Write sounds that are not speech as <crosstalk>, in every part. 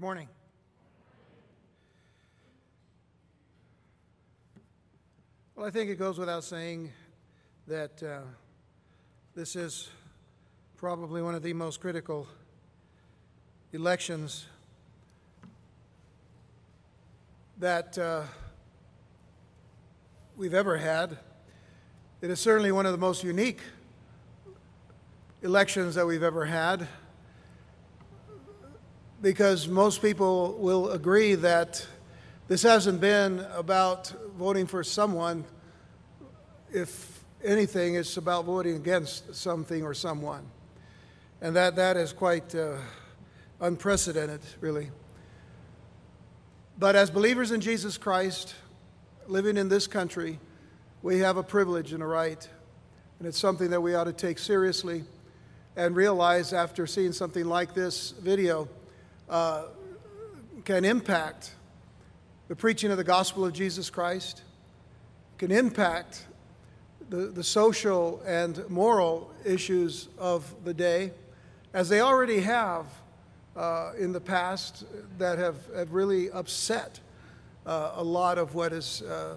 Good morning. Well, I think it goes without saying that uh, this is probably one of the most critical elections that uh, we've ever had. It is certainly one of the most unique elections that we've ever had because most people will agree that this hasn't been about voting for someone. If anything, it's about voting against something or someone. And that, that is quite uh, unprecedented, really. But as believers in Jesus Christ, living in this country, we have a privilege and a right. And it's something that we ought to take seriously and realize after seeing something like this video uh, can impact the preaching of the gospel of Jesus Christ, can impact the, the social and moral issues of the day, as they already have uh, in the past that have, have really upset uh, a lot of what is, uh,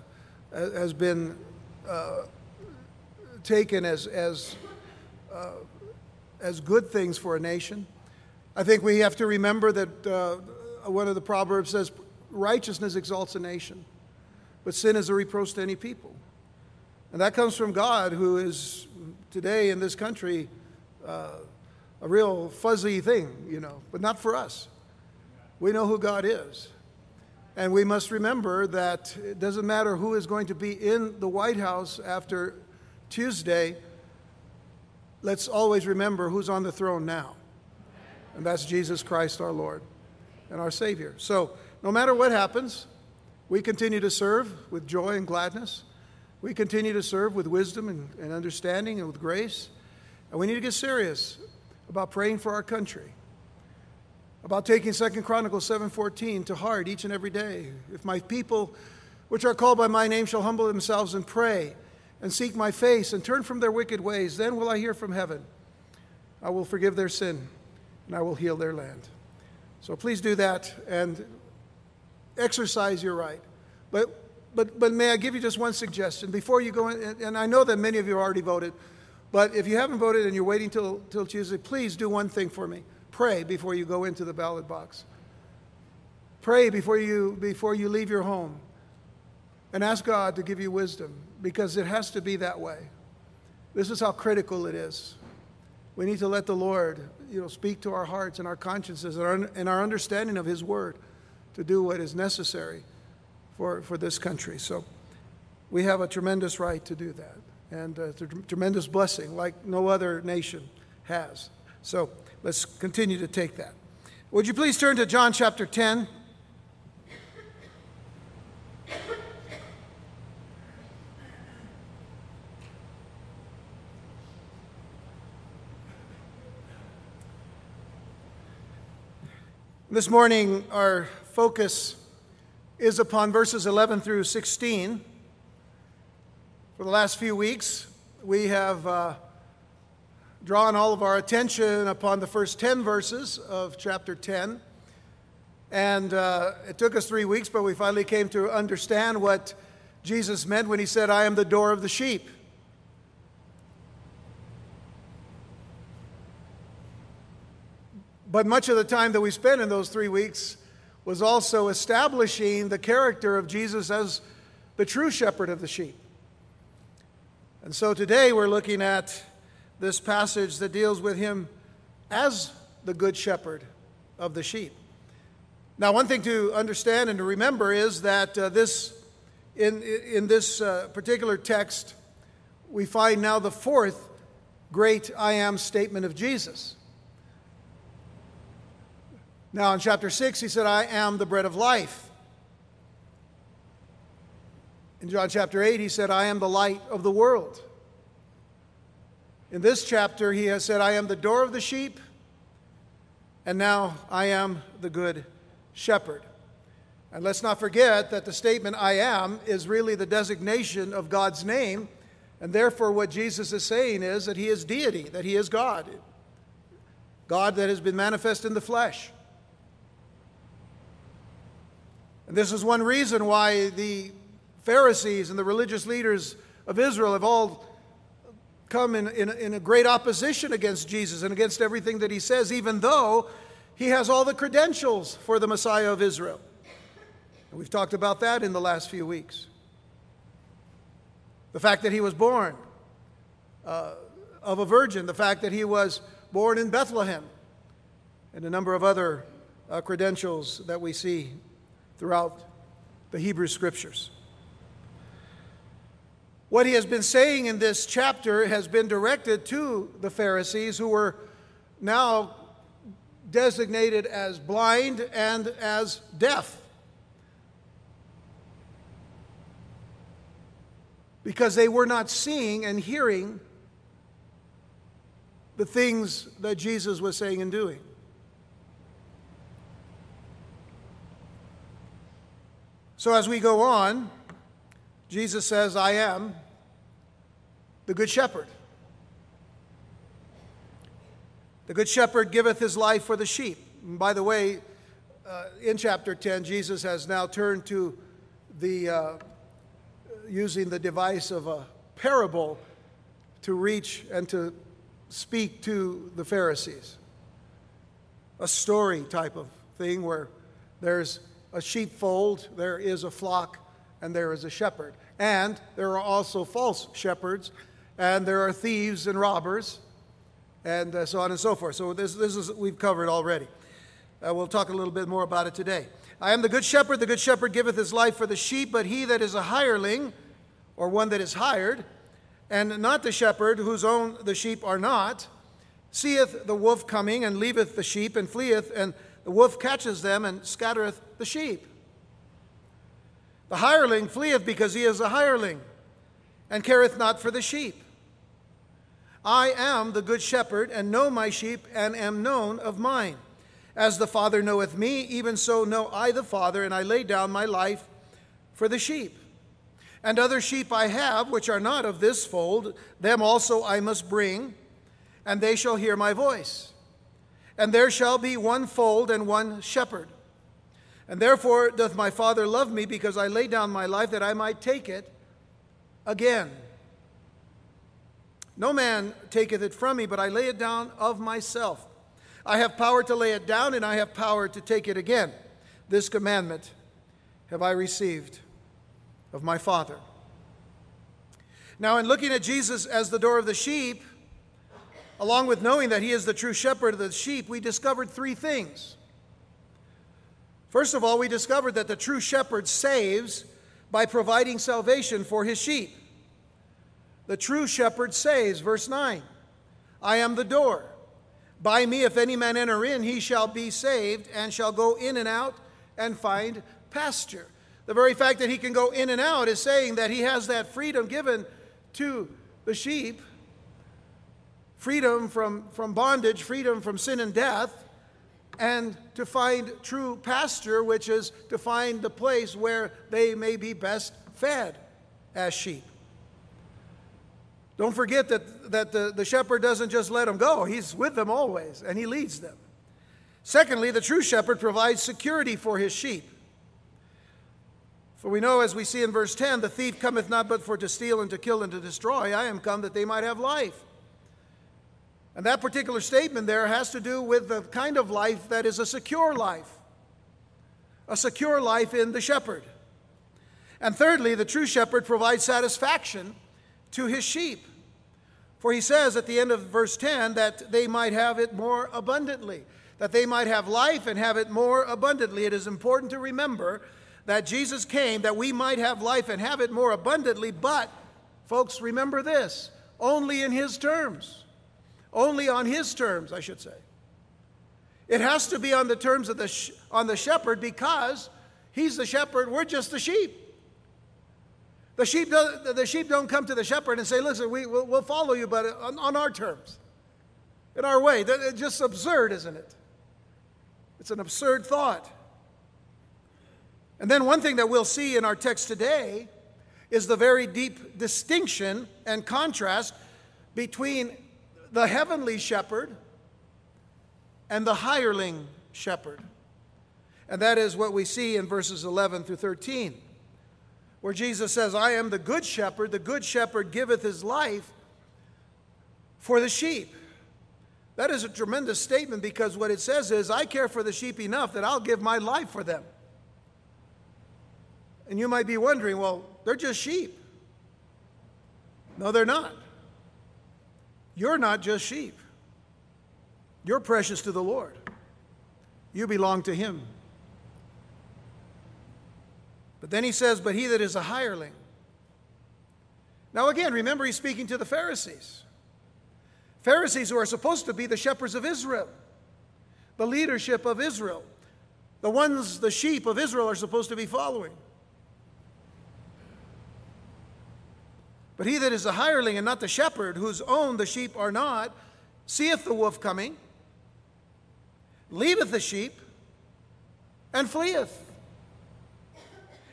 has been uh, taken as, as, uh, as good things for a nation. I think we have to remember that uh, one of the Proverbs says, Righteousness exalts a nation, but sin is a reproach to any people. And that comes from God, who is today in this country uh, a real fuzzy thing, you know, but not for us. We know who God is. And we must remember that it doesn't matter who is going to be in the White House after Tuesday, let's always remember who's on the throne now and that's Jesus Christ our Lord and our Savior. So, no matter what happens, we continue to serve with joy and gladness. We continue to serve with wisdom and, and understanding and with grace. And we need to get serious about praying for our country, about taking Second Chronicles 7:14 to heart each and every day. If my people, which are called by my name, shall humble themselves and pray and seek my face and turn from their wicked ways, then will I hear from heaven. I will forgive their sin and I will heal their land. So please do that and exercise your right. But, but, but may I give you just one suggestion before you go in? And I know that many of you already voted, but if you haven't voted and you're waiting till, till Tuesday, please do one thing for me. Pray before you go into the ballot box. Pray before you, before you leave your home and ask God to give you wisdom because it has to be that way. This is how critical it is. We need to let the Lord, you know, speak to our hearts and our consciences and our, and our understanding of His Word to do what is necessary for, for this country. So we have a tremendous right to do that and uh, a tremendous blessing like no other nation has. So let's continue to take that. Would you please turn to John chapter 10? This morning, our focus is upon verses 11 through 16. For the last few weeks, we have uh, drawn all of our attention upon the first 10 verses of chapter 10. And uh, it took us three weeks, but we finally came to understand what Jesus meant when he said, I am the door of the sheep. But much of the time that we spent in those three weeks was also establishing the character of Jesus as the true shepherd of the sheep. And so today we're looking at this passage that deals with him as the good shepherd of the sheep. Now, one thing to understand and to remember is that uh, this, in, in this uh, particular text, we find now the fourth great I am statement of Jesus. Now, in chapter 6, he said, I am the bread of life. In John chapter 8, he said, I am the light of the world. In this chapter, he has said, I am the door of the sheep, and now I am the good shepherd. And let's not forget that the statement I am is really the designation of God's name, and therefore what Jesus is saying is that he is deity, that he is God. God that has been manifest in the flesh. And this is one reason why the Pharisees and the religious leaders of Israel have all come in, in, in, a great opposition against Jesus and against everything that he says, even though he has all the credentials for the Messiah of Israel. And we've talked about that in the last few weeks. The fact that he was born uh, of a virgin, the fact that he was born in Bethlehem, and a number of other uh, credentials that we see throughout the Hebrew Scriptures. What he has been saying in this chapter has been directed to the Pharisees who were now designated as blind and as deaf. Because they were not seeing and hearing the things that Jesus was saying and doing. So as we go on, Jesus says, I am the Good Shepherd. The Good Shepherd giveth his life for the sheep. And by the way, uh, in chapter 10, Jesus has now turned to the uh, using the device of a parable to reach and to speak to the Pharisees. A story type of thing where there's a sheepfold, there is a flock, and there is a shepherd. And there are also false shepherds, and there are thieves and robbers, and uh, so on and so forth. So this, this is we've covered already. Uh, we'll talk a little bit more about it today. I am the good shepherd. The good shepherd giveth his life for the sheep, but he that is a hireling, or one that is hired, and not the shepherd whose own the sheep are not, seeth the wolf coming, and leaveth the sheep, and fleeth, and the wolf catches them, and scattereth the sheep. The hireling fleeth because he is a hireling, and careth not for the sheep. I am the good shepherd, and know my sheep, and am known of mine. As the Father knoweth me, even so know I the Father, and I lay down my life for the sheep. And other sheep I have, which are not of this fold, them also I must bring, and they shall hear my voice. And there shall be one fold and one shepherd. And therefore doth my Father love me, because I lay down my life that I might take it again. No man taketh it from me, but I lay it down of myself. I have power to lay it down, and I have power to take it again. This commandment have I received of my Father. Now, in looking at Jesus as the door of the sheep, along with knowing that he is the true shepherd of the sheep, we discovered three things. First of all, we discovered that the true shepherd saves by providing salvation for his sheep. The true shepherd saves, verse 9 I am the door. By me, if any man enter in, he shall be saved and shall go in and out and find pasture. The very fact that he can go in and out is saying that he has that freedom given to the sheep freedom from, from bondage, freedom from sin and death and to find true pasture, which is to find the place where they may be best fed as sheep. Don't forget that, that the, the shepherd doesn't just let them go, he's with them always, and he leads them. Secondly, the true shepherd provides security for his sheep. For we know, as we see in verse 10, the thief cometh not but for to steal and to kill and to destroy. I am come that they might have life and that particular statement there has to do with the kind of life that is a secure life, a secure life in the shepherd. And thirdly, the true shepherd provides satisfaction to his sheep. For he says at the end of verse 10 that they might have it more abundantly, that they might have life and have it more abundantly. It is important to remember that Jesus came that we might have life and have it more abundantly, but, folks, remember this only in his terms only on his terms, I should say. It has to be on the terms of the sh- on the shepherd because he's the shepherd, we're just the sheep. The sheep, the sheep don't come to the shepherd and say, listen, we, we'll, we'll follow you, but on, on our terms, in our way. It's just absurd, isn't it? It's an absurd thought. And then one thing that we'll see in our text today is the very deep distinction and contrast between the heavenly shepherd and the hireling shepherd. And that is what we see in verses 11 through 13, where Jesus says, I am the good shepherd. The good shepherd giveth his life for the sheep. That is a tremendous statement because what it says is, I care for the sheep enough that I'll give my life for them. And you might be wondering, well, they're just sheep. No, they're not. You're not just sheep. You're precious to the Lord. You belong to Him. But then he says, But he that is a hireling. Now, again, remember, he's speaking to the Pharisees. Pharisees who are supposed to be the shepherds of Israel, the leadership of Israel, the ones the sheep of Israel are supposed to be following. But he that is a hireling and not the shepherd, whose own the sheep are not, seeth the wolf coming, leaveth the sheep, and fleeth.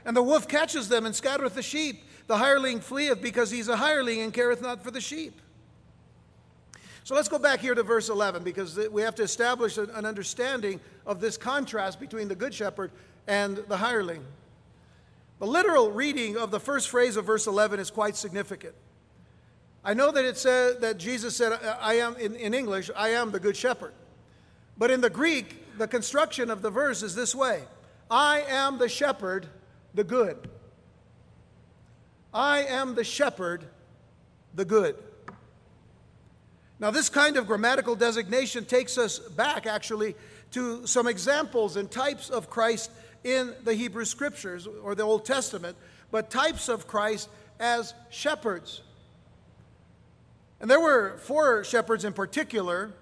And the wolf catches them and scattereth the sheep. The hireling fleeth because he's a hireling and careth not for the sheep. So let's go back here to verse 11 because we have to establish an understanding of this contrast between the good shepherd and the hireling. The literal reading of the first phrase of verse 11 is quite significant. I know that it said that Jesus said, I am, in, in English, I am the good shepherd. But in the Greek, the construction of the verse is this way I am the shepherd, the good. I am the shepherd, the good. Now, this kind of grammatical designation takes us back actually to some examples and types of Christ in the Hebrew Scriptures or the Old Testament, but types of Christ as shepherds. And there were four shepherds in particular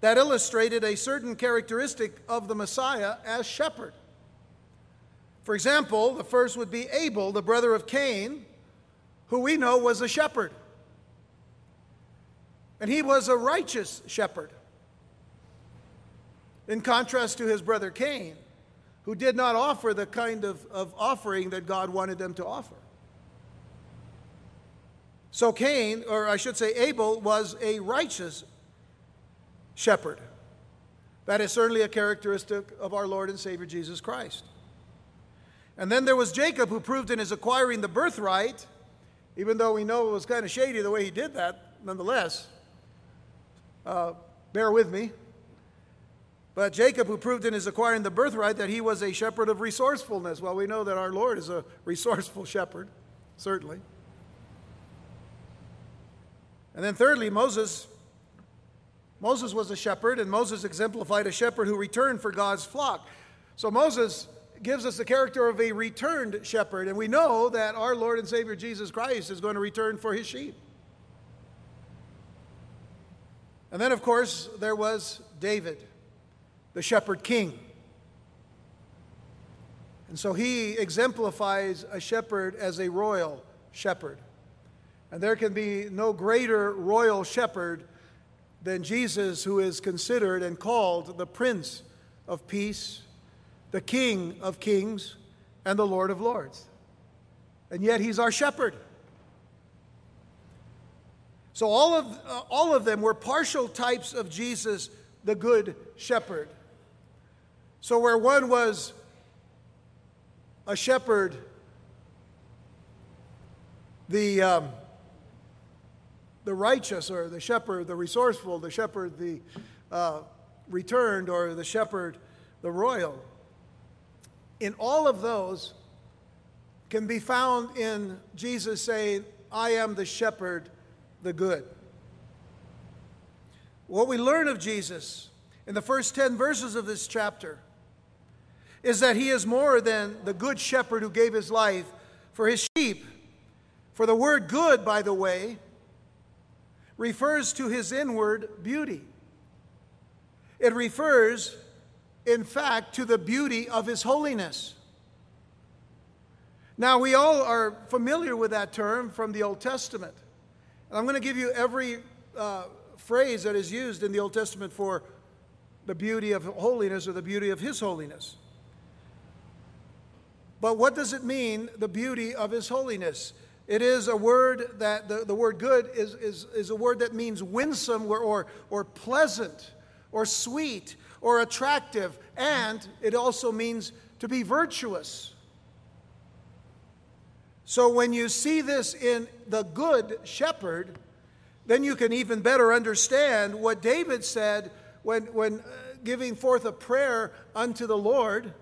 that illustrated a certain characteristic of the Messiah as shepherd. For example, the first would be Abel, the brother of Cain, who we know was a shepherd. And he was a righteous shepherd. In contrast to his brother Cain, who did not offer the kind of, of offering that God wanted them to offer. So Cain, or I should say Abel, was a righteous shepherd. That is certainly a characteristic of our Lord and Savior Jesus Christ. And then there was Jacob, who proved in his acquiring the birthright, even though we know it was kind of shady the way he did that, nonetheless. Uh, bear with me. But Jacob, who proved in his acquiring the birthright that he was a shepherd of resourcefulness, well, we know that our Lord is a <laughs> resourceful shepherd, certainly. And then, thirdly, Moses. Moses was a shepherd, and Moses exemplified a shepherd who returned for God's flock. So Moses gives us the character of a returned shepherd, and we know that our Lord and Savior Jesus Christ is going to return for his sheep. And then, of course, there was David the shepherd king. And so he exemplifies a shepherd as a royal shepherd. And there can be no greater royal shepherd than Jesus, who is considered and called the Prince of Peace, the King of Kings, and the Lord of Lords. And yet he's our shepherd. So all of, uh, all of them were partial types of Jesus, the Good Shepherd. So, where one was a shepherd, the, um, the righteous, or the shepherd, the resourceful, the shepherd, the uh, returned, or the shepherd, the royal, in all of those can be found in Jesus saying, I am the shepherd, the good. What we learn of Jesus in the first 10 verses of this chapter is that he is more than the good shepherd who gave his life for his sheep. For the word good, by the way, refers to his inward beauty. It refers, in fact, to the beauty of his holiness. Now, we all are familiar with that term from the Old Testament. And I'm going to give you every uh, phrase that is used in the Old Testament for the beauty of holiness or the beauty of his holiness. But what does it mean, the beauty of His holiness? It is a word that, the, the word good is, is, is a word that means winsome or, or, or pleasant or sweet or attractive, and it also means to be virtuous. So when you see this in the good shepherd, then you can even better understand what David said when, when uh, giving forth a prayer unto the Lord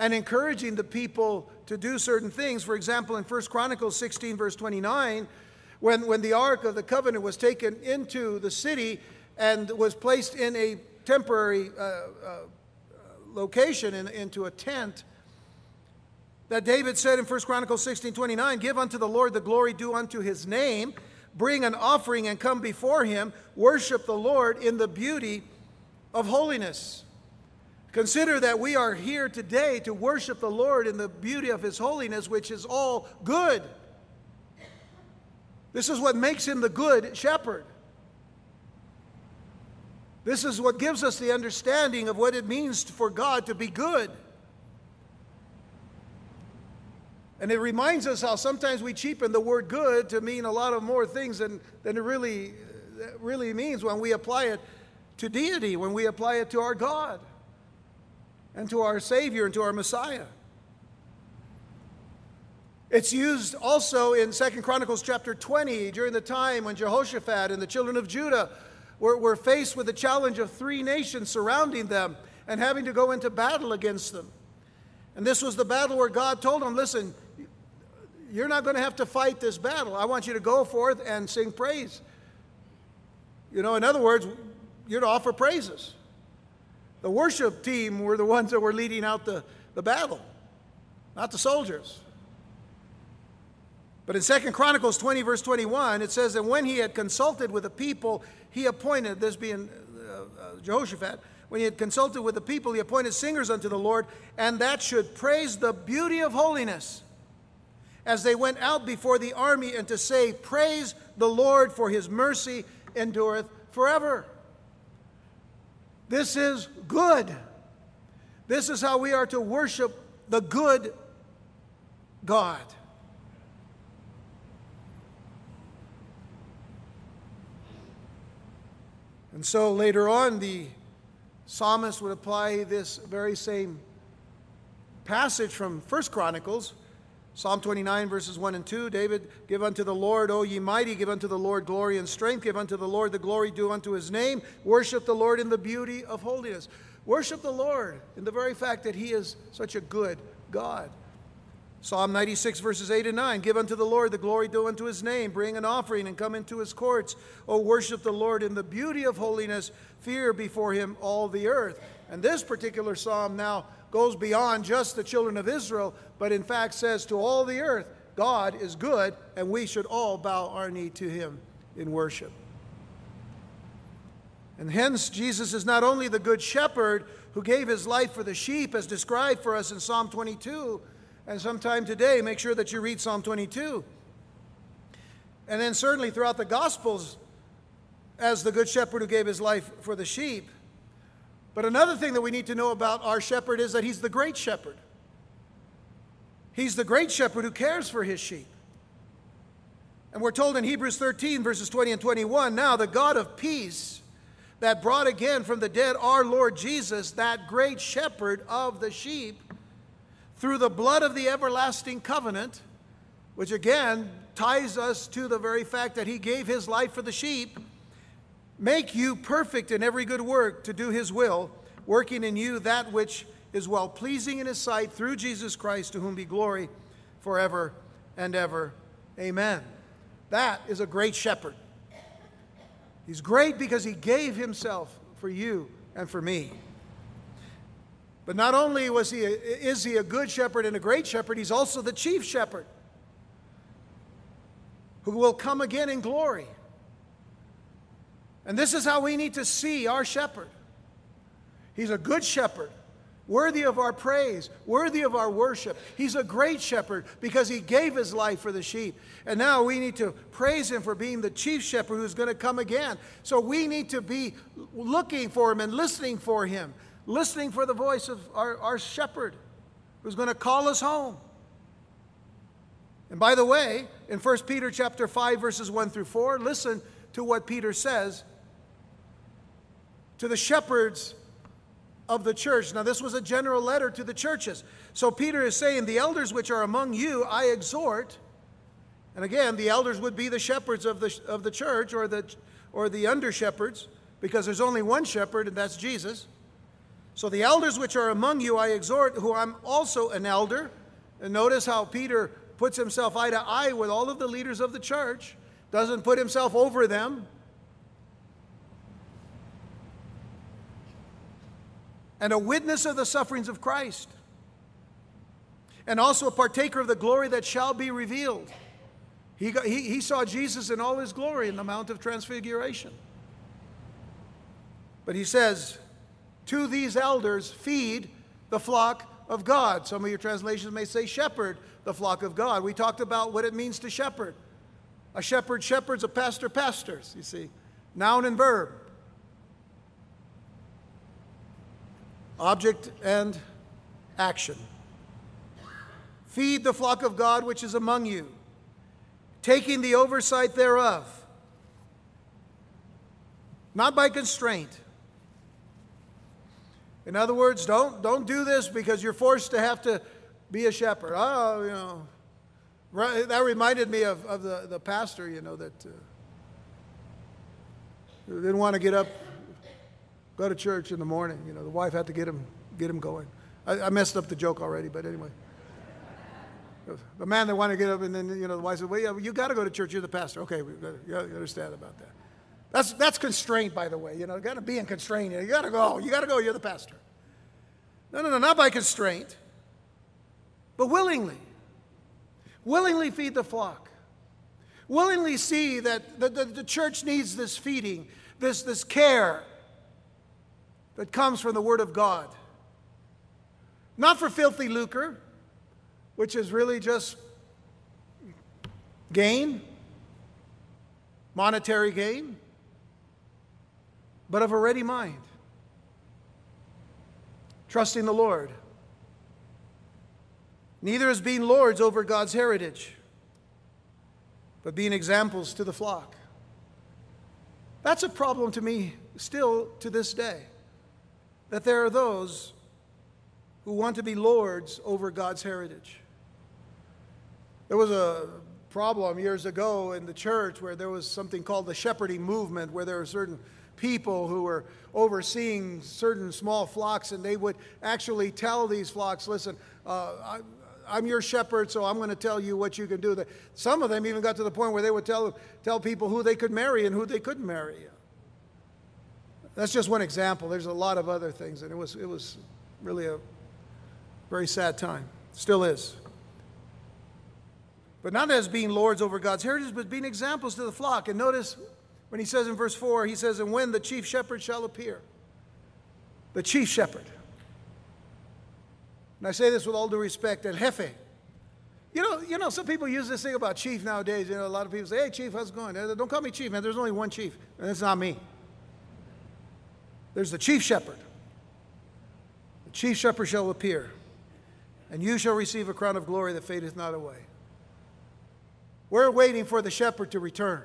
and encouraging the people to do certain things. For example, in 1 Chronicles 16, verse 29, when, when the Ark of the Covenant was taken into the city and was placed in a temporary uh, uh, location, in, into a tent, that David said in 1 Chronicles 16, 29, Give unto the Lord the glory due unto his name, bring an offering and come before him, worship the Lord in the beauty of holiness. Consider that we are here today to worship the Lord in the beauty of His holiness, which is all good. This is what makes Him the good shepherd. This is what gives us the understanding of what it means for God to be good. And it reminds us how sometimes we cheapen the word good to mean a lot of more things than, than it really, really means when we apply it to deity, when we apply it to our God and to our Savior and to our Messiah. It's used also in Second Chronicles chapter 20 during the time when Jehoshaphat and the children of Judah were, were faced with the challenge of three nations surrounding them and having to go into battle against them. And this was the battle where God told them, Listen, you're not going to have to fight this battle. I want you to go forth and sing praise. You know, in other words, you're to offer praises. The worship team were the ones that were leading out the, the battle, not the soldiers. But in Second Chronicles 20, verse 21, it says, that when he had consulted with the people, he appointed, this being uh, uh, Jehoshaphat, when he had consulted with the people, he appointed singers unto the Lord, and that should praise the beauty of holiness as they went out before the army, and to say, Praise the Lord, for his mercy endureth forever. This is good. This is how we are to worship the good God. And so later on, the psalmist would apply this very same passage from First Chronicles Psalm 29, verses 1 and 2 David, give unto the Lord, O ye mighty, give unto the Lord glory and strength, give unto the Lord the glory due unto his name, worship the Lord in the beauty of holiness. Worship the Lord in the very fact that he is such a good God. Psalm 96, verses 8 and 9 Give unto the Lord the glory due unto his name, bring an offering and come into his courts. O worship the Lord in the beauty of holiness, fear before him all the earth. And this particular psalm now goes beyond just the children of Israel, but in fact says to all the earth, God is good, and we should all bow our knee to him in worship. And hence, Jesus is not only the good shepherd who gave his life for the sheep, as described for us in Psalm 22, and sometime today, make sure that you read Psalm 22. And then, certainly, throughout the Gospels, as the good shepherd who gave his life for the sheep. But another thing that we need to know about our shepherd is that he's the great shepherd. He's the great shepherd who cares for his sheep. And we're told in Hebrews 13, verses 20 and 21 now the God of peace that brought again from the dead our Lord Jesus, that great shepherd of the sheep, through the blood of the everlasting covenant, which again ties us to the very fact that he gave his life for the sheep make you perfect in every good work to do his will, working in you that which is well pleasing in his sight through Jesus Christ, to whom be glory forever and ever. Amen. That is a great shepherd. He's great because he gave himself for you and for me. But not only was he a, is he a good shepherd and a great shepherd, he's also the chief shepherd who will come again in glory. And this is how we need to see our shepherd. He's a good shepherd, worthy of our praise, worthy of our worship. He's a great shepherd because he gave his life for the sheep. And now we need to praise him for being the chief shepherd who's going to come again. So we need to be looking for him and listening for him, listening for the voice of our, our shepherd who's going to call us home. And by the way, in 1 Peter chapter 5 verses 1 through 4, listen to what Peter says to the shepherds of the church. Now, this was a general letter to the churches. So Peter is saying, The elders which are among you, I exhort. And again, the elders would be the shepherds of the, of the church or the, or the under shepherds, because there's only one shepherd, and that's Jesus. So the elders which are among you, I exhort, who I'm also an elder. And notice how Peter puts himself eye to eye with all of the leaders of the church, doesn't put himself over them. And a witness of the sufferings of Christ, and also a partaker of the glory that shall be revealed. He, got, he, he saw Jesus in all his glory in the Mount of Transfiguration. But he says, To these elders, feed the flock of God. Some of your translations may say, Shepherd the flock of God. We talked about what it means to shepherd. A shepherd shepherds, a pastor pastors, you see. Noun and verb. Object and action. Feed the flock of God which is among you taking the oversight thereof, not by constraint. In other words, don't, don't do this because you're forced to have to be a shepherd. Oh, you know, that reminded me of, of the, the pastor, you know, that uh, didn't want to get up, go to church in the morning. You know, the wife had to get him, get him going. I, I messed up the joke already, but anyway. The man that wanted to get up, and then you know the wife said, "Well, yeah, you got to go to church. You're the pastor." Okay, we you understand about that. That's that's constraint, by the way. You know, got to be in constraint. You got to go. You got to go. You're the pastor. No, no, no, not by constraint, but willingly. Willingly feed the flock. Willingly see that the, the, the church needs this feeding, this, this care that comes from the Word of God. Not for filthy lucre, which is really just gain, monetary gain, but of a ready mind, trusting the Lord. Neither as being lords over God's heritage, but being examples to the flock. That's a problem to me still to this day, that there are those who want to be lords over God's heritage. There was a problem years ago in the church where there was something called the shepherding movement, where there were certain people who were overseeing certain small flocks, and they would actually tell these flocks, listen, uh, I, am your shepherd, so I'm going to tell you what you can do. Some of them even got to the point where they would tell, tell people who they could marry and who they couldn't marry. That's just one example. There's a lot of other things, and it was, it was really a very sad time. Still is. But not as being lords over God's heritage, but being examples to the flock. And notice when he says in verse 4, he says, And when the chief shepherd shall appear, the chief shepherd. And I say this with all due respect, and Jefe. You know, you know, some people use this thing about chief nowadays. You know, a lot of people say, hey, chief, how's it going? Don't call me chief, man. There's only one chief, and it's not me. There's the chief shepherd. The chief shepherd shall appear, and you shall receive a crown of glory that fadeth not away. We're waiting for the shepherd to return.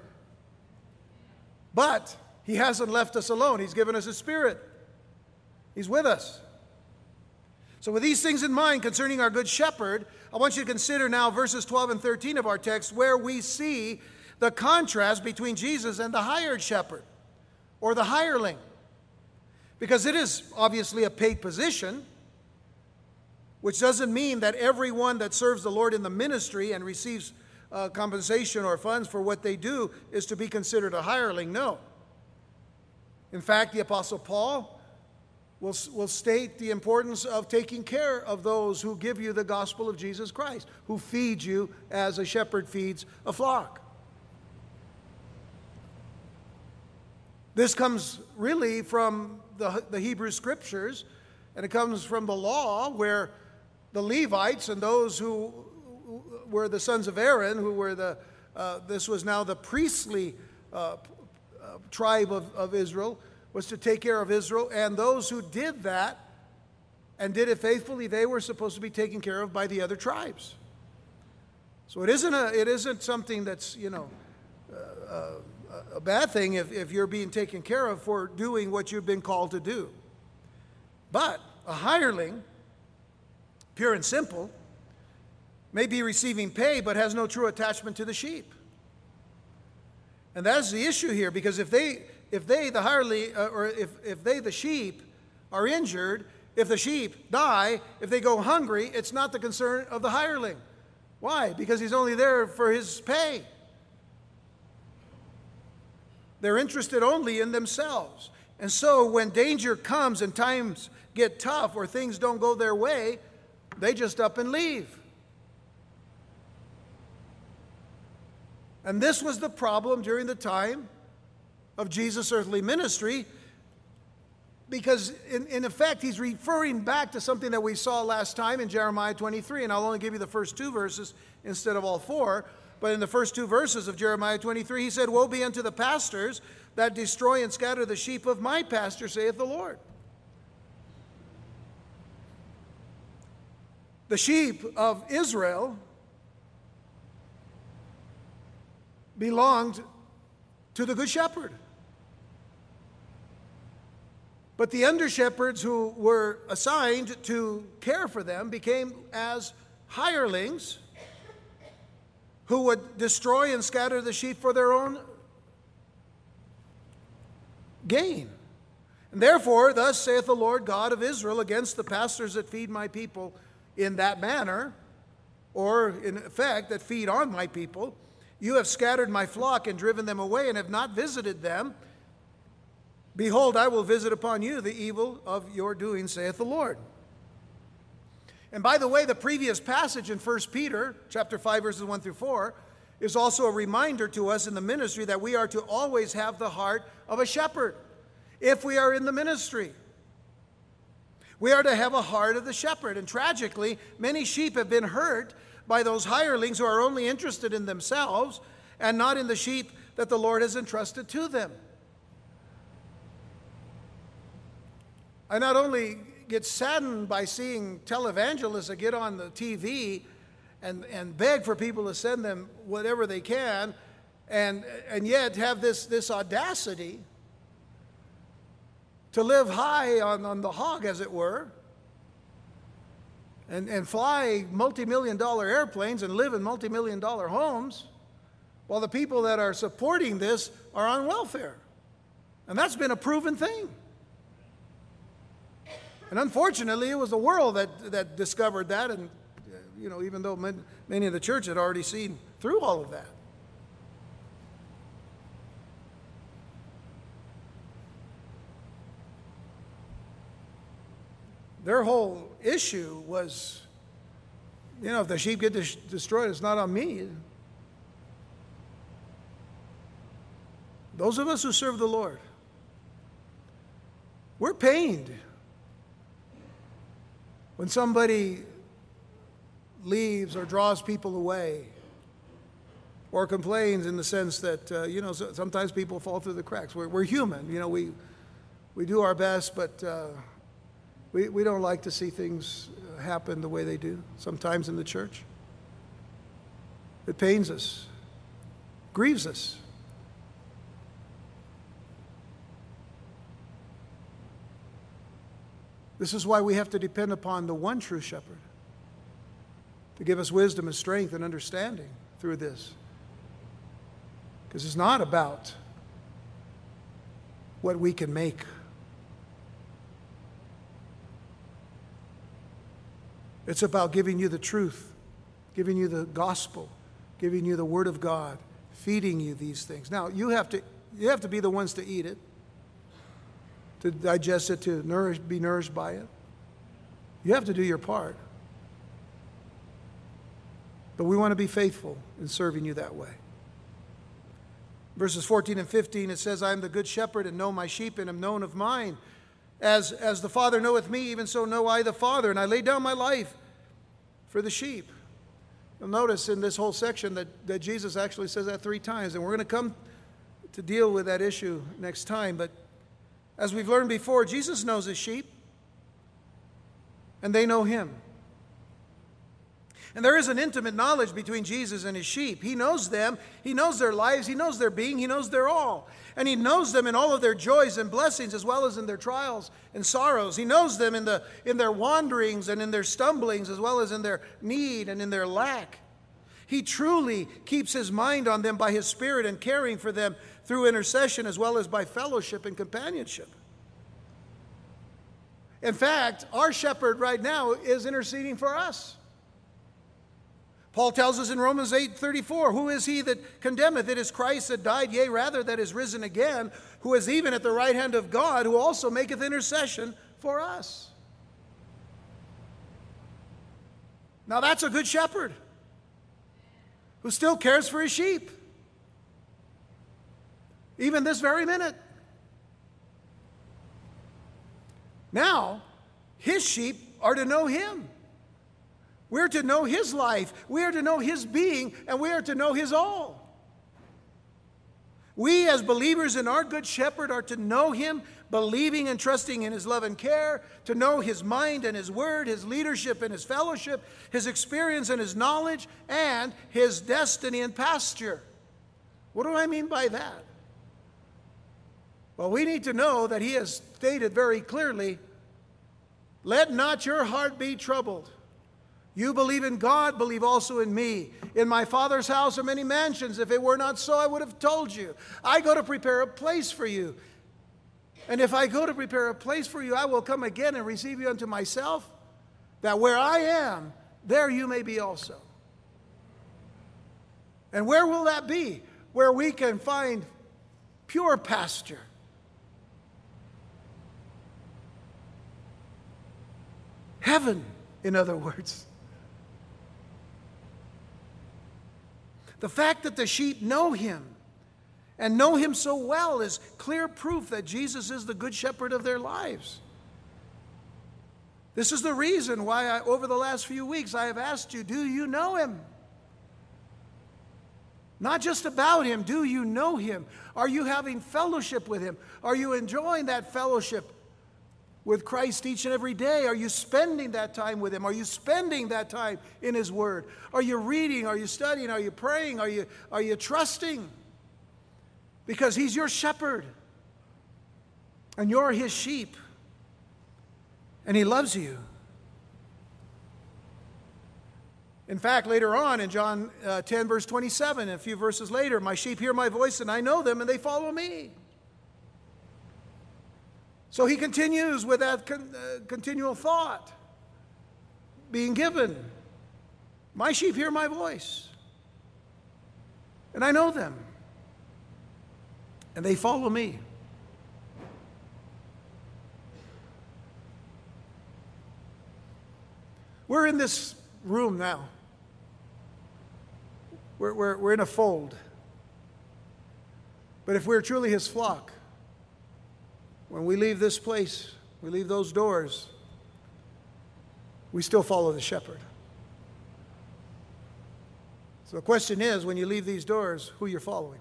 But he hasn't left us alone. He's given us a spirit. He's with us. So, with these things in mind concerning our good shepherd, I want you to consider now verses 12 and 13 of our text where we see the contrast between Jesus and the hired shepherd or the hireling. Because it is obviously a paid position, which doesn't mean that everyone that serves the Lord in the ministry and receives uh, compensation or funds for what they do is to be considered a hireling. No. In fact, the Apostle Paul will, will state the importance of taking care of those who give you the gospel of Jesus Christ, who feed you as a shepherd feeds a flock. This comes really from the, the Hebrew scriptures, and it comes from the law where the Levites and those who were the sons of Aaron, who were the, uh, this was now the priestly uh, uh, tribe of, of Israel, was to take care of Israel. And those who did that and did it faithfully, they were supposed to be taken care of by the other tribes. So it isn't, a, it isn't something that's, you know, uh, uh, a bad thing if, if you're being taken care of for doing what you've been called to do. But a hireling, pure and simple, may be receiving pay but has no true attachment to the sheep. And that's the issue here because if they, if they the hireling, uh, or if, if they, the sheep, are injured, if the sheep die, if they go hungry, it's not the concern of the hireling. Why? Because he's only there for his pay. They're interested only in themselves. And so when danger comes and times get tough or things don't go their way, they just up and leave. And this was the problem during the time of Jesus' earthly ministry because, in, in effect, he's referring back to something that we saw last time in Jeremiah 23. And I'll only give you the first two verses instead of all four. But in the first two verses of Jeremiah 23, he said, Woe be unto the pastors that destroy and scatter the sheep of my pasture, saith the Lord. The sheep of Israel belonged to the Good Shepherd. But the under shepherds who were assigned to care for them became as hirelings who would destroy and scatter the sheep for their own gain. And therefore, thus saith the Lord God of Israel against the pastors that feed my people in that manner, or in effect, that feed on my people. You have scattered my flock and driven them away, and have not visited them. Behold, I will visit upon you the evil of your doing, saith the Lord. And by the way, the previous passage in 1 Peter chapter 5 verses 1 through 4 is also a reminder to us in the ministry that we are to always have the heart of a shepherd if we are in the ministry. We are to have a heart of the shepherd. And tragically, many sheep have been hurt by those hirelings who are only interested in themselves and not in the sheep that the Lord has entrusted to them. I not only get saddened by seeing televangelists that get on the TV and, and beg for people to send them whatever they can, and, and yet have this, this audacity to live high on, on the hog, as it were, and, and fly multi million dollar airplanes and live in multi million dollar homes, while the people that are supporting this are on welfare. And that's been a proven thing. And unfortunately, it was the world that, that discovered that, and you know, even though many of the church had already seen through all of that. Their whole issue was, you know, if the sheep get destroyed, it's not on me. Those of us who serve the Lord, we're pained when somebody leaves or draws people away or complains in the sense that, uh, you know, sometimes people fall through the cracks. We're, we're human, you know, we, we do our best, but uh, we, we don't like to see things happen the way they do sometimes in the church. It pains us, grieves us. This is why we have to depend upon the one true shepherd to give us wisdom and strength and understanding through this. Because it's not about what we can make. It's about giving you the truth, giving you the gospel, giving you the word of God, feeding you these things. Now, you have to, you have to be the ones to eat it to digest it, to nourish, be nourished by it. You have to do your part. But we want to be faithful in serving you that way. Verses 14 and 15, it says, I am the good shepherd and know my sheep and am known of mine. As, as the Father knoweth me, even so know I the Father, and I lay down my life for the sheep. You'll notice in this whole section that, that Jesus actually says that three times, and we're going to come to deal with that issue next time. But as we've learned before, Jesus knows his sheep, and they know him. And there is an intimate knowledge between Jesus and his sheep. He knows them, he knows their lives, he knows their being, he knows their all. And he knows them in all of their joys and blessings as well as in their trials and sorrows. He knows them in, the, in their wanderings and in their stumblings as well as in their need and in their lack. He truly keeps his mind on them by his Spirit and caring for them through intercession as well as by fellowship and companionship. In fact, our shepherd right now is interceding for us. Paul tells us in Romans 8:34, who is he that condemneth? It is Christ that died, yea, rather that is risen again, who is even at the right hand of God, who also maketh intercession for us. Now that's a good shepherd who still cares for his sheep. Even this very minute. Now, his sheep are to know him. We're to know His life, we are to know His being, and we are to know His all. We, as believers in our Good Shepherd, are to know Him, believing and trusting in His love and care, to know His mind and His word, His leadership and His fellowship, His experience and His knowledge, and His destiny and pasture. What do I mean by that? Well, we need to know that He has stated very clearly let not your heart be troubled. You believe in God, believe also in me. In my Father's house are many mansions. If it were not so, I would have told you. I go to prepare a place for you. And if I go to prepare a place for you, I will come again and receive you unto myself, that where I am, there you may be also. And where will that be? Where we can find pure pasture. Heaven, in other words. The fact that the sheep know him and know him so well is clear proof that Jesus is the good shepherd of their lives. This is the reason why, I, over the last few weeks, I have asked you do you know him? Not just about him, do you know him? Are you having fellowship with him? Are you enjoying that fellowship with Christ each and every day? Are you spending that time with Him? Are you spending that time in His Word? Are you reading? Are you studying? Are you praying? Are you, are you trusting? Because He's your shepherd and you're His sheep, and He loves you. In fact, later on in John uh, 10, verse 27, a few verses later, my sheep hear my voice and I know them and they follow me. So he continues with that con- uh, continual thought being given. My sheep hear my voice, and I know them, and they follow me. We're in this room now. We're, we're, we're in a fold. But if we're truly his flock, when we leave this place, we leave those doors, we still follow the shepherd. So the question is when you leave these doors, who you're following.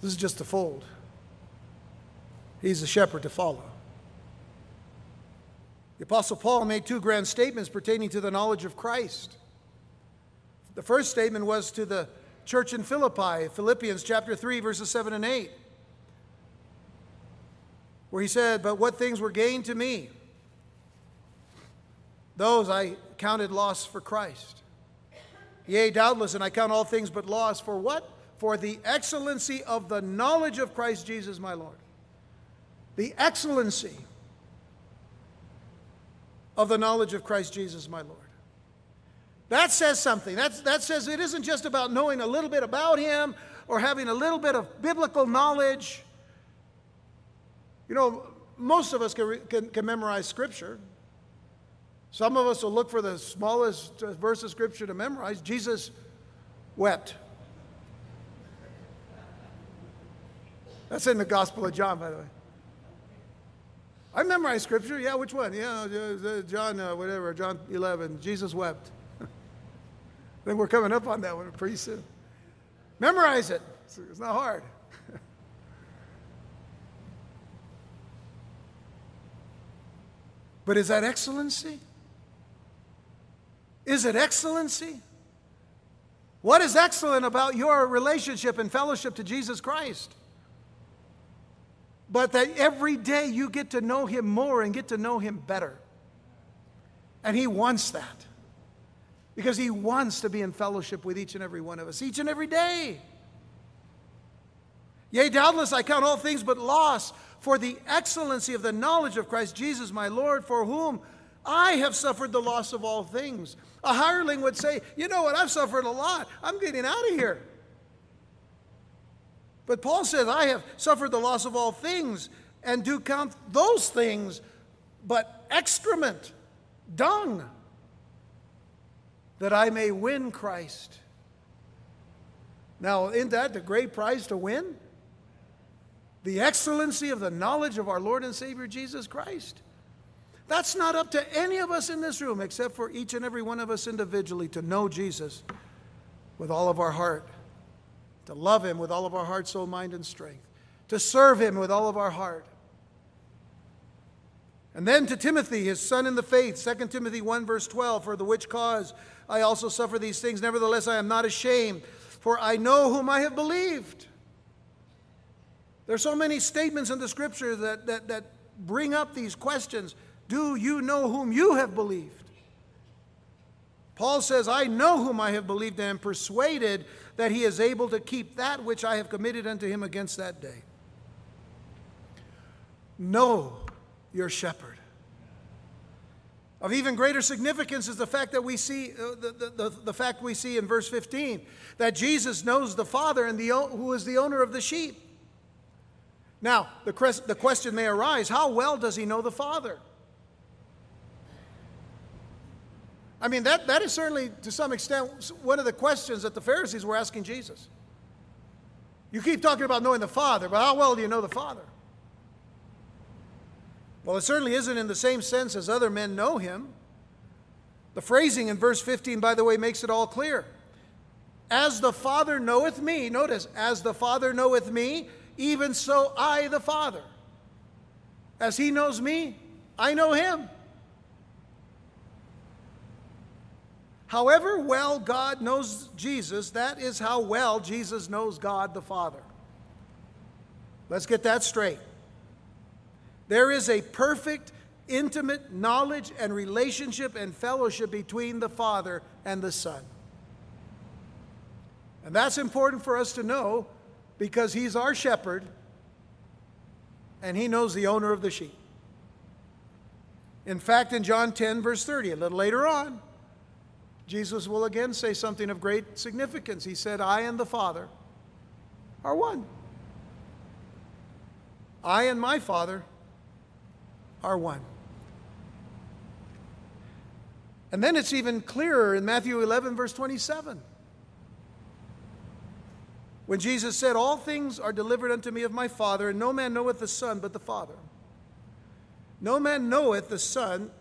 This is just a fold. He's a shepherd to follow. The Apostle Paul made two grand statements pertaining to the knowledge of Christ. The first statement was to the church in Philippi, Philippians chapter 3, verses 7 and 8 where he said, But what things were gained to me, those I counted loss for Christ. Yea, doubtless, and I count all things but loss for what? For the excellency of the knowledge of Christ Jesus my Lord. The excellency of the knowledge of Christ Jesus my Lord. That says something. That's, that says it isn't just about knowing a little bit about Him or having a little bit of biblical knowledge. You know, most of us can, can, can memorize Scripture. Some of us will look for the smallest verse of Scripture to memorize. Jesus wept. That's in the Gospel of John, by the way. I memorized Scripture. Yeah, which one? Yeah, John, uh, whatever, John 11. Jesus wept. <laughs> I think we're coming up on that one pretty soon. Memorize it. It's not hard. <laughs> But is that excellency? Is it excellency? What is excellent about your relationship and fellowship to Jesus Christ? But that every day you get to know Him more and get to know Him better. And He wants that because He wants to be in fellowship with each and every one of us, each and every day. Yea, doubtless I count all things but loss for the excellency of the knowledge of Christ Jesus my Lord, for whom I have suffered the loss of all things. A hireling would say, You know what? I've suffered a lot. I'm getting out of here. But Paul says, I have suffered the loss of all things and do count those things but excrement, dung, that I may win Christ. Now, isn't that the great prize to win? The excellency of the knowledge of our Lord and Savior Jesus Christ. That's not up to any of us in this room except for each and every one of us individually to know Jesus with all of our heart, to love Him with all of our heart, soul, mind, and strength, to serve Him with all of our heart. And then to Timothy, his son in the faith, 2 Timothy 1, verse 12, for the which cause I also suffer these things. Nevertheless, I am not ashamed, for I know whom I have believed. There are so many statements in the scripture that, that, that bring up these questions. Do you know whom you have believed? Paul says, I know whom I have believed and am persuaded that he is able to keep that which I have committed unto him against that day. Know your shepherd. Of even greater significance is the fact that we see, uh, the, the, the, fact we see in verse 15, that Jesus knows the Father and the, who is the owner of the sheep. Now, the, the question may arise how well does he know the Father? I mean, that, that is certainly, to some extent, one of the questions that the Pharisees were asking Jesus. You keep talking about knowing the Father, but how well do you know the Father? Well, it certainly isn't in the same sense as other men know him. The phrasing in verse 15, by the way, makes it all clear. As the Father knoweth me, notice, as the Father knoweth me, even so I, the Father. As he knows me, I know him. However well God knows Jesus, that is how well Jesus knows God the Father. Let's get that straight. There is a perfect, intimate knowledge and relationship and fellowship between the Father and the Son. And that's important for us to know because He's our shepherd and He knows the owner of the sheep. In fact, in John 10, verse 30, a little later on, Jesus will again say something of great significance. He said, I and the Father are one. I and my Father are one. And then it's even clearer in Matthew 11, verse 27. When Jesus said, All things are delivered unto me of my Father, and no man knoweth the Son but the Father. No man knoweth the Son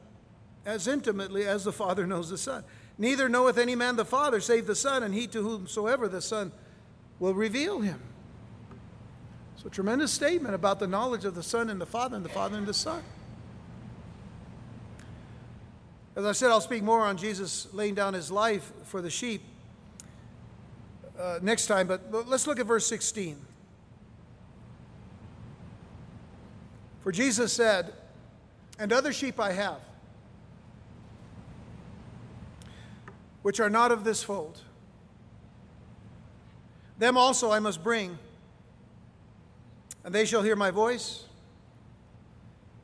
as intimately as the Father knows the Son. Neither knoweth any man the Father save the Son, and he to whomsoever the Son will reveal him. So, tremendous statement about the knowledge of the Son and the Father, and the Father and the Son. As I said, I'll speak more on Jesus laying down his life for the sheep uh, next time, but let's look at verse 16. For Jesus said, And other sheep I have which are not of this fold. Them also I must bring, and they shall hear my voice,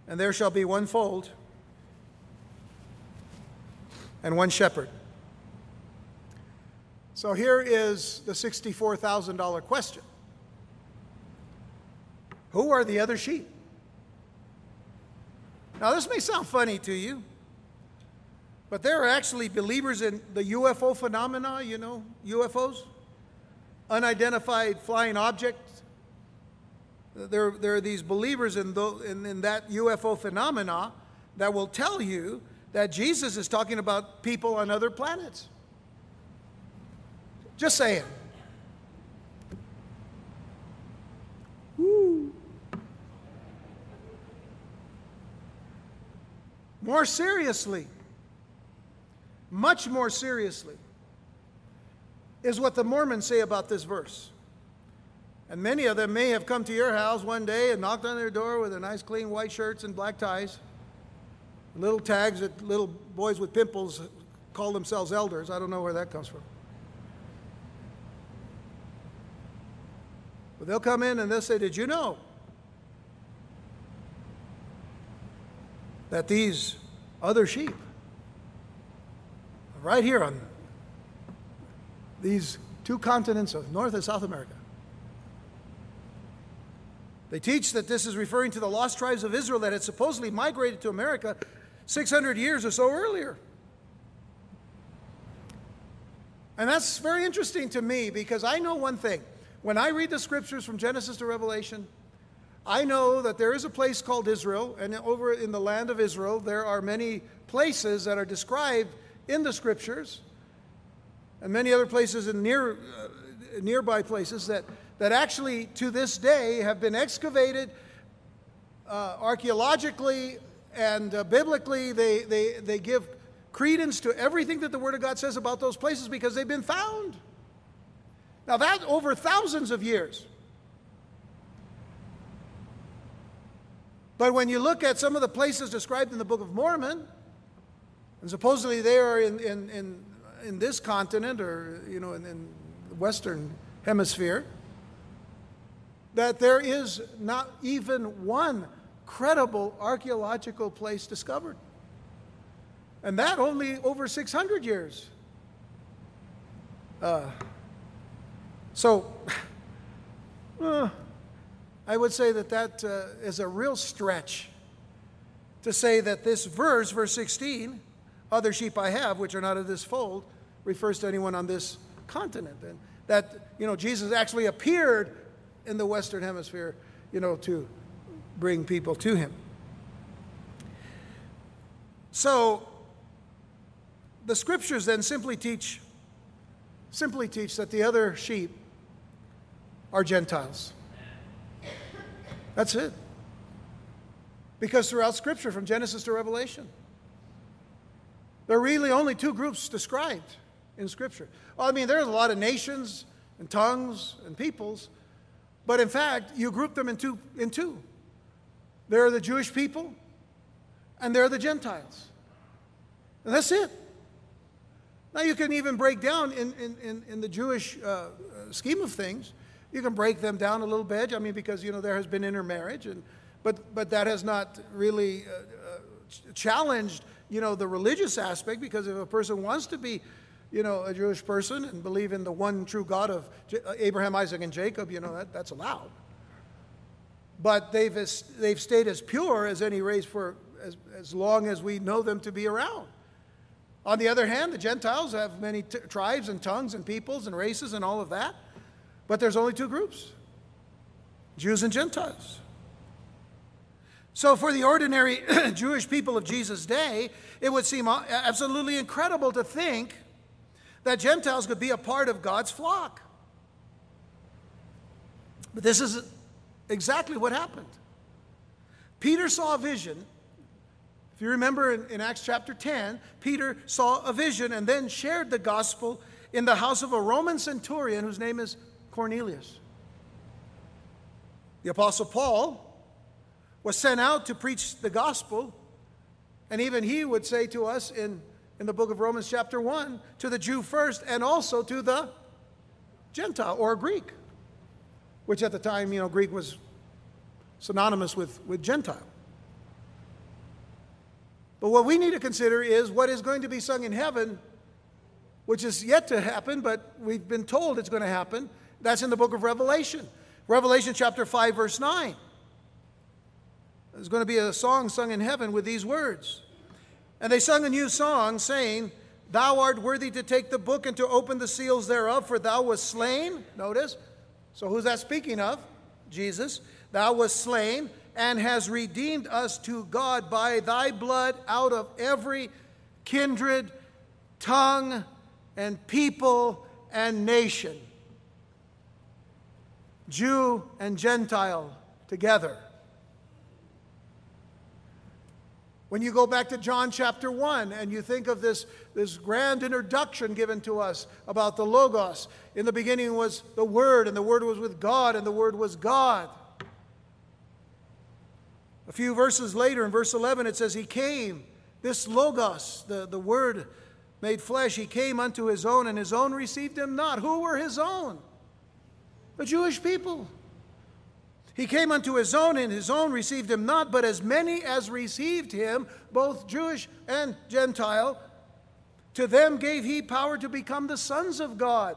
and there shall be one fold and one shepherd. So here is the $64,000 question Who are the other sheep? Now, this may sound funny to you. But there are actually believers in the UFO phenomena, you know, UFOs, unidentified flying objects. There, there are these believers in, the, in, in that UFO phenomena that will tell you that Jesus is talking about people on other planets. Just saying. Woo. More seriously, much more seriously is what the Mormons say about this verse. And many of them may have come to your house one day and knocked on their door with their nice, clean white shirts and black ties, little tags that little boys with pimples call themselves elders. I don't know where that comes from. But they'll come in and they'll say, Did you know that these other sheep right here on these two continents of North and South America. They teach that this is referring to the lost tribes of Israel that had supposedly migrated to America 600 years or so earlier. And that's very interesting to me because I know one thing. When I read the scriptures from Genesis to Revelation, I know that there is a place called Israel, and over in the land of Israel, there are many places that are described in the scriptures, and many other places in near, uh, nearby places that, that actually to this day have been excavated uh, archaeologically and uh, biblically. They, they, they give credence to everything that the Word of God says about those places because they've been found. Now, that over thousands of years. But when you look at some of the places described in the Book of Mormon, and supposedly they are in, in, in, in this continent or, you know, in, in the Western Hemisphere, that there is not even one credible archaeological place discovered. And that only over 600 years. Uh, so, <laughs> uh, I would say that that uh, is a real stretch to say that this verse, verse 16, other sheep I have, which are not of this fold, refers to anyone on this continent. And that, you know, Jesus actually appeared in the Western Hemisphere, you know, to bring people to him. So, the scriptures then simply teach simply teach that the other sheep are Gentiles. That's it. Because throughout Scripture, from Genesis to Revelation, there are really only two groups described in Scripture. Well, I mean, there's a lot of nations and tongues and peoples, but in fact, you group them in two. In two. There are the Jewish people, and there are the Gentiles. And that's it. Now, you can even break down in, in, in, in the Jewish uh, scheme of things you can break them down a little bit. I mean, because you know there has been intermarriage, and but but that has not really uh, uh, challenged you know the religious aspect. Because if a person wants to be you know a Jewish person and believe in the one true God of J- uh, Abraham, Isaac, and Jacob, you know that, that's allowed. But they've they've stayed as pure as any race for as, as long as we know them to be around. On the other hand, the Gentiles have many t- tribes and tongues and peoples and races and all of that. But there's only two groups Jews and Gentiles. So, for the ordinary <clears throat> Jewish people of Jesus' day, it would seem absolutely incredible to think that Gentiles could be a part of God's flock. But this is exactly what happened. Peter saw a vision. If you remember in, in, Acts chapter 10, Peter saw a vision and then shared the gospel in the house of a Roman centurion whose name is Cornelius. The Apostle Paul was sent out to preach the gospel, and even he would say to us in, in the book of Romans, chapter 1, to the Jew first and also to the Gentile or Greek, which at the time, you know, Greek was synonymous with, with Gentile. But what we need to consider is what is going to be sung in heaven, which is yet to happen, but we've been told it's going to happen. That's in the book of Revelation. Revelation chapter 5, verse 9. There's going to be a song sung in heaven with these words. And they sung a new song, saying, Thou art worthy to take the book and to open the seals thereof, for thou wast slain. Notice. So who's that speaking of? Jesus. Thou wast slain and has redeemed us to God by thy blood out of every kindred, tongue, and people and nation. Jew and Gentile together. When you go back to John chapter 1 and you think of this, this grand introduction given to us about the Logos, in the beginning was the Word, and the Word was with God, and the Word was God. A few verses later, in verse 11, it says, He came, this Logos, the, the Word made flesh, He came unto His own, and His own received Him not. Who were His own? The Jewish people. He came unto his own, and his own received him not, but as many as received him, both Jewish and Gentile, to them gave he power to become the sons of God.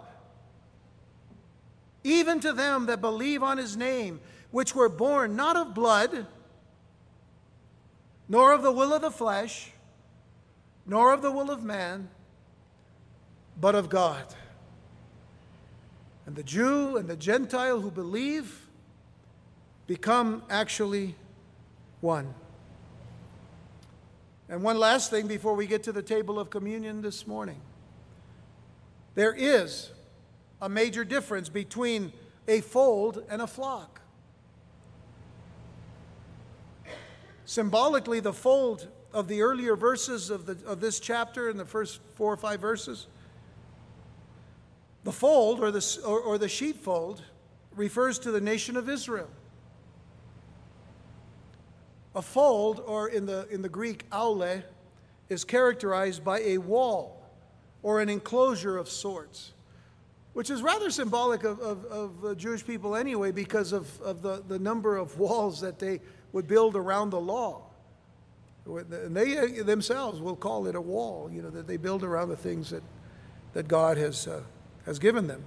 Even to them that believe on his name, which were born not of blood, nor of the will of the flesh, nor of the will of man, but of God. And the Jew and the Gentile who believe, become actually one. And one last thing before we get to the table of communion this morning. There is a major difference between a fold and a flock. Symbolically, the fold of the earlier verses of, the, of this chapter, in the first four or five verses, the fold or the, or, or the sheepfold refers to the nation of Israel. A fold, or in the, in the Greek, aule, is characterized by a wall or an enclosure of sorts, which is rather symbolic of, of, of Jewish people anyway because of, of the, the number of <laughs> walls that they would build around the law. And they uh, themselves will call it a wall, you know, that they build around the things that, that God has, uh, has given them.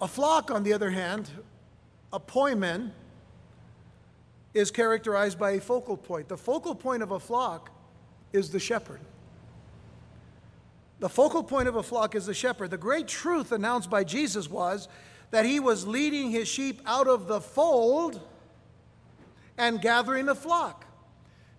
A flock, on the other hand, a poimen, is characterized by a focal point. The focal point of a flock is the shepherd. The focal point of a flock is the shepherd. The great truth announced by Jesus was that he was leading his sheep out of the fold and gathering the flock.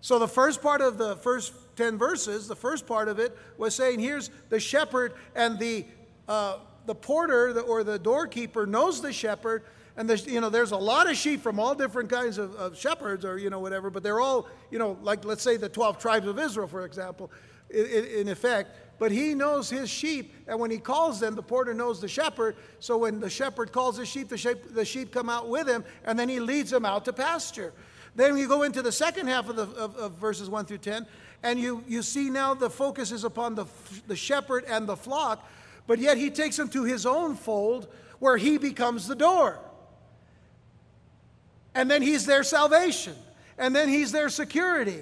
So, the first part of the first 10 verses, the first part of it was saying, here's the shepherd, and the, uh, the porter or the doorkeeper knows the shepherd, and there's, you know, there's a lot of sheep from all different kinds of, of, shepherds or, you know, whatever, but they're all, you know, like let's say the 12 tribes of Israel, for example, in, in effect. But he knows his sheep, and when he calls them, the porter knows the shepherd. So when the shepherd calls the sheep, the sheep, the sheep come out with him, and then he leads them out to pasture. Then you go into the second half of, the, of, of verses 1 through 10, and you, you see now the focus is upon the, the shepherd and the flock, but yet he takes them to his own fold where he becomes the door and then he's their salvation, and then he's their security,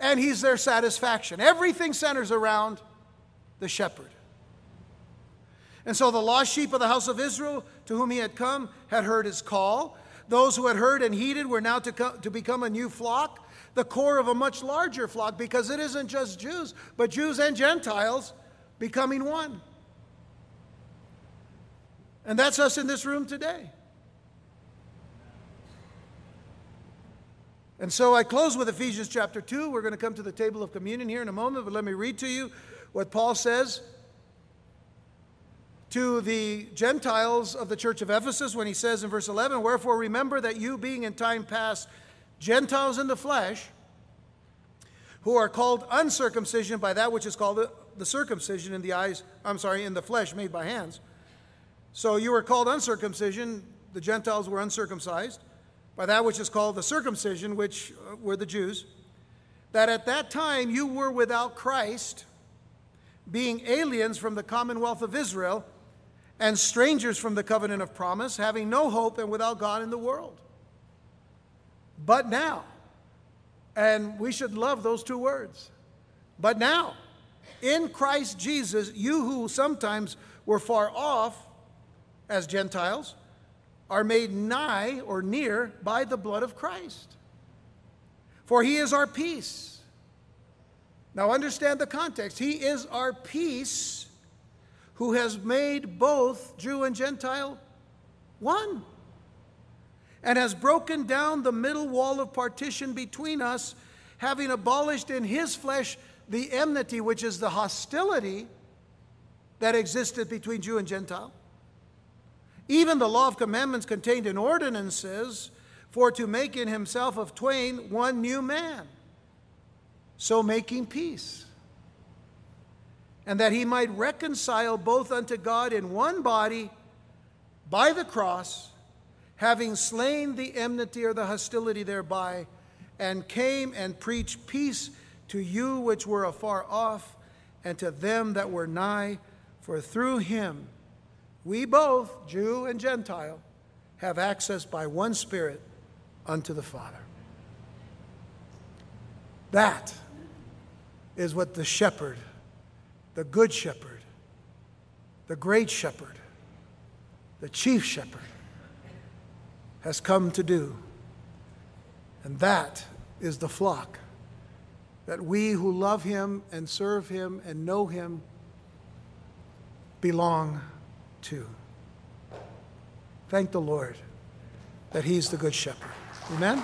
and he's their satisfaction. Everything centers around the shepherd. And so the lost sheep of the house of Israel, to whom he had come, had heard his call. Those who had heard and heeded were now to, come, to become a new flock, the core of a much larger flock, because it isn't just Jews, but Jews and Gentiles becoming one. And that's us in this room today. And so I close with Ephesians chapter 2. We're going to come to the table of communion here in a moment, but let me read to you what Paul says to the Gentiles of the church of Ephesus when he says in verse 11, Wherefore remember that you, being in time past Gentiles in the flesh, who are called uncircumcision by that which is called the, circumcision in the eyes, I'm sorry, in the flesh made by hands. So you were called uncircumcision, the Gentiles were uncircumcised by that which is called the circumcision, which uh, were the Jews, that at that time you were without Christ, being aliens from the commonwealth of Israel, and strangers from the covenant of promise, having no hope and without God in the world. But now, and we should love those two words, but now, in Christ Jesus, you who sometimes were far off as Gentiles, are made nigh or near by the blood of Christ. For he is our peace. Now understand the context. He is our peace who has made both Jew and Gentile one and has broken down the middle wall of partition between us, having abolished in his flesh the enmity, which is the hostility that existed between Jew and Gentile even the law of commandments contained in ordinances, for to make in himself of twain one new man, so making peace, and that he might reconcile both unto God in one body by the cross, having slain the enmity or the hostility thereby, and came and preached peace to you which were afar off, and to them that were nigh, for through him we both, Jew and Gentile, have access by one Spirit unto the Father. That is what the shepherd, the good shepherd, the great shepherd, the chief shepherd has come to do. And that is the flock that we who love him and serve him and know him belong to. Thank the Lord that he's the good shepherd. Amen?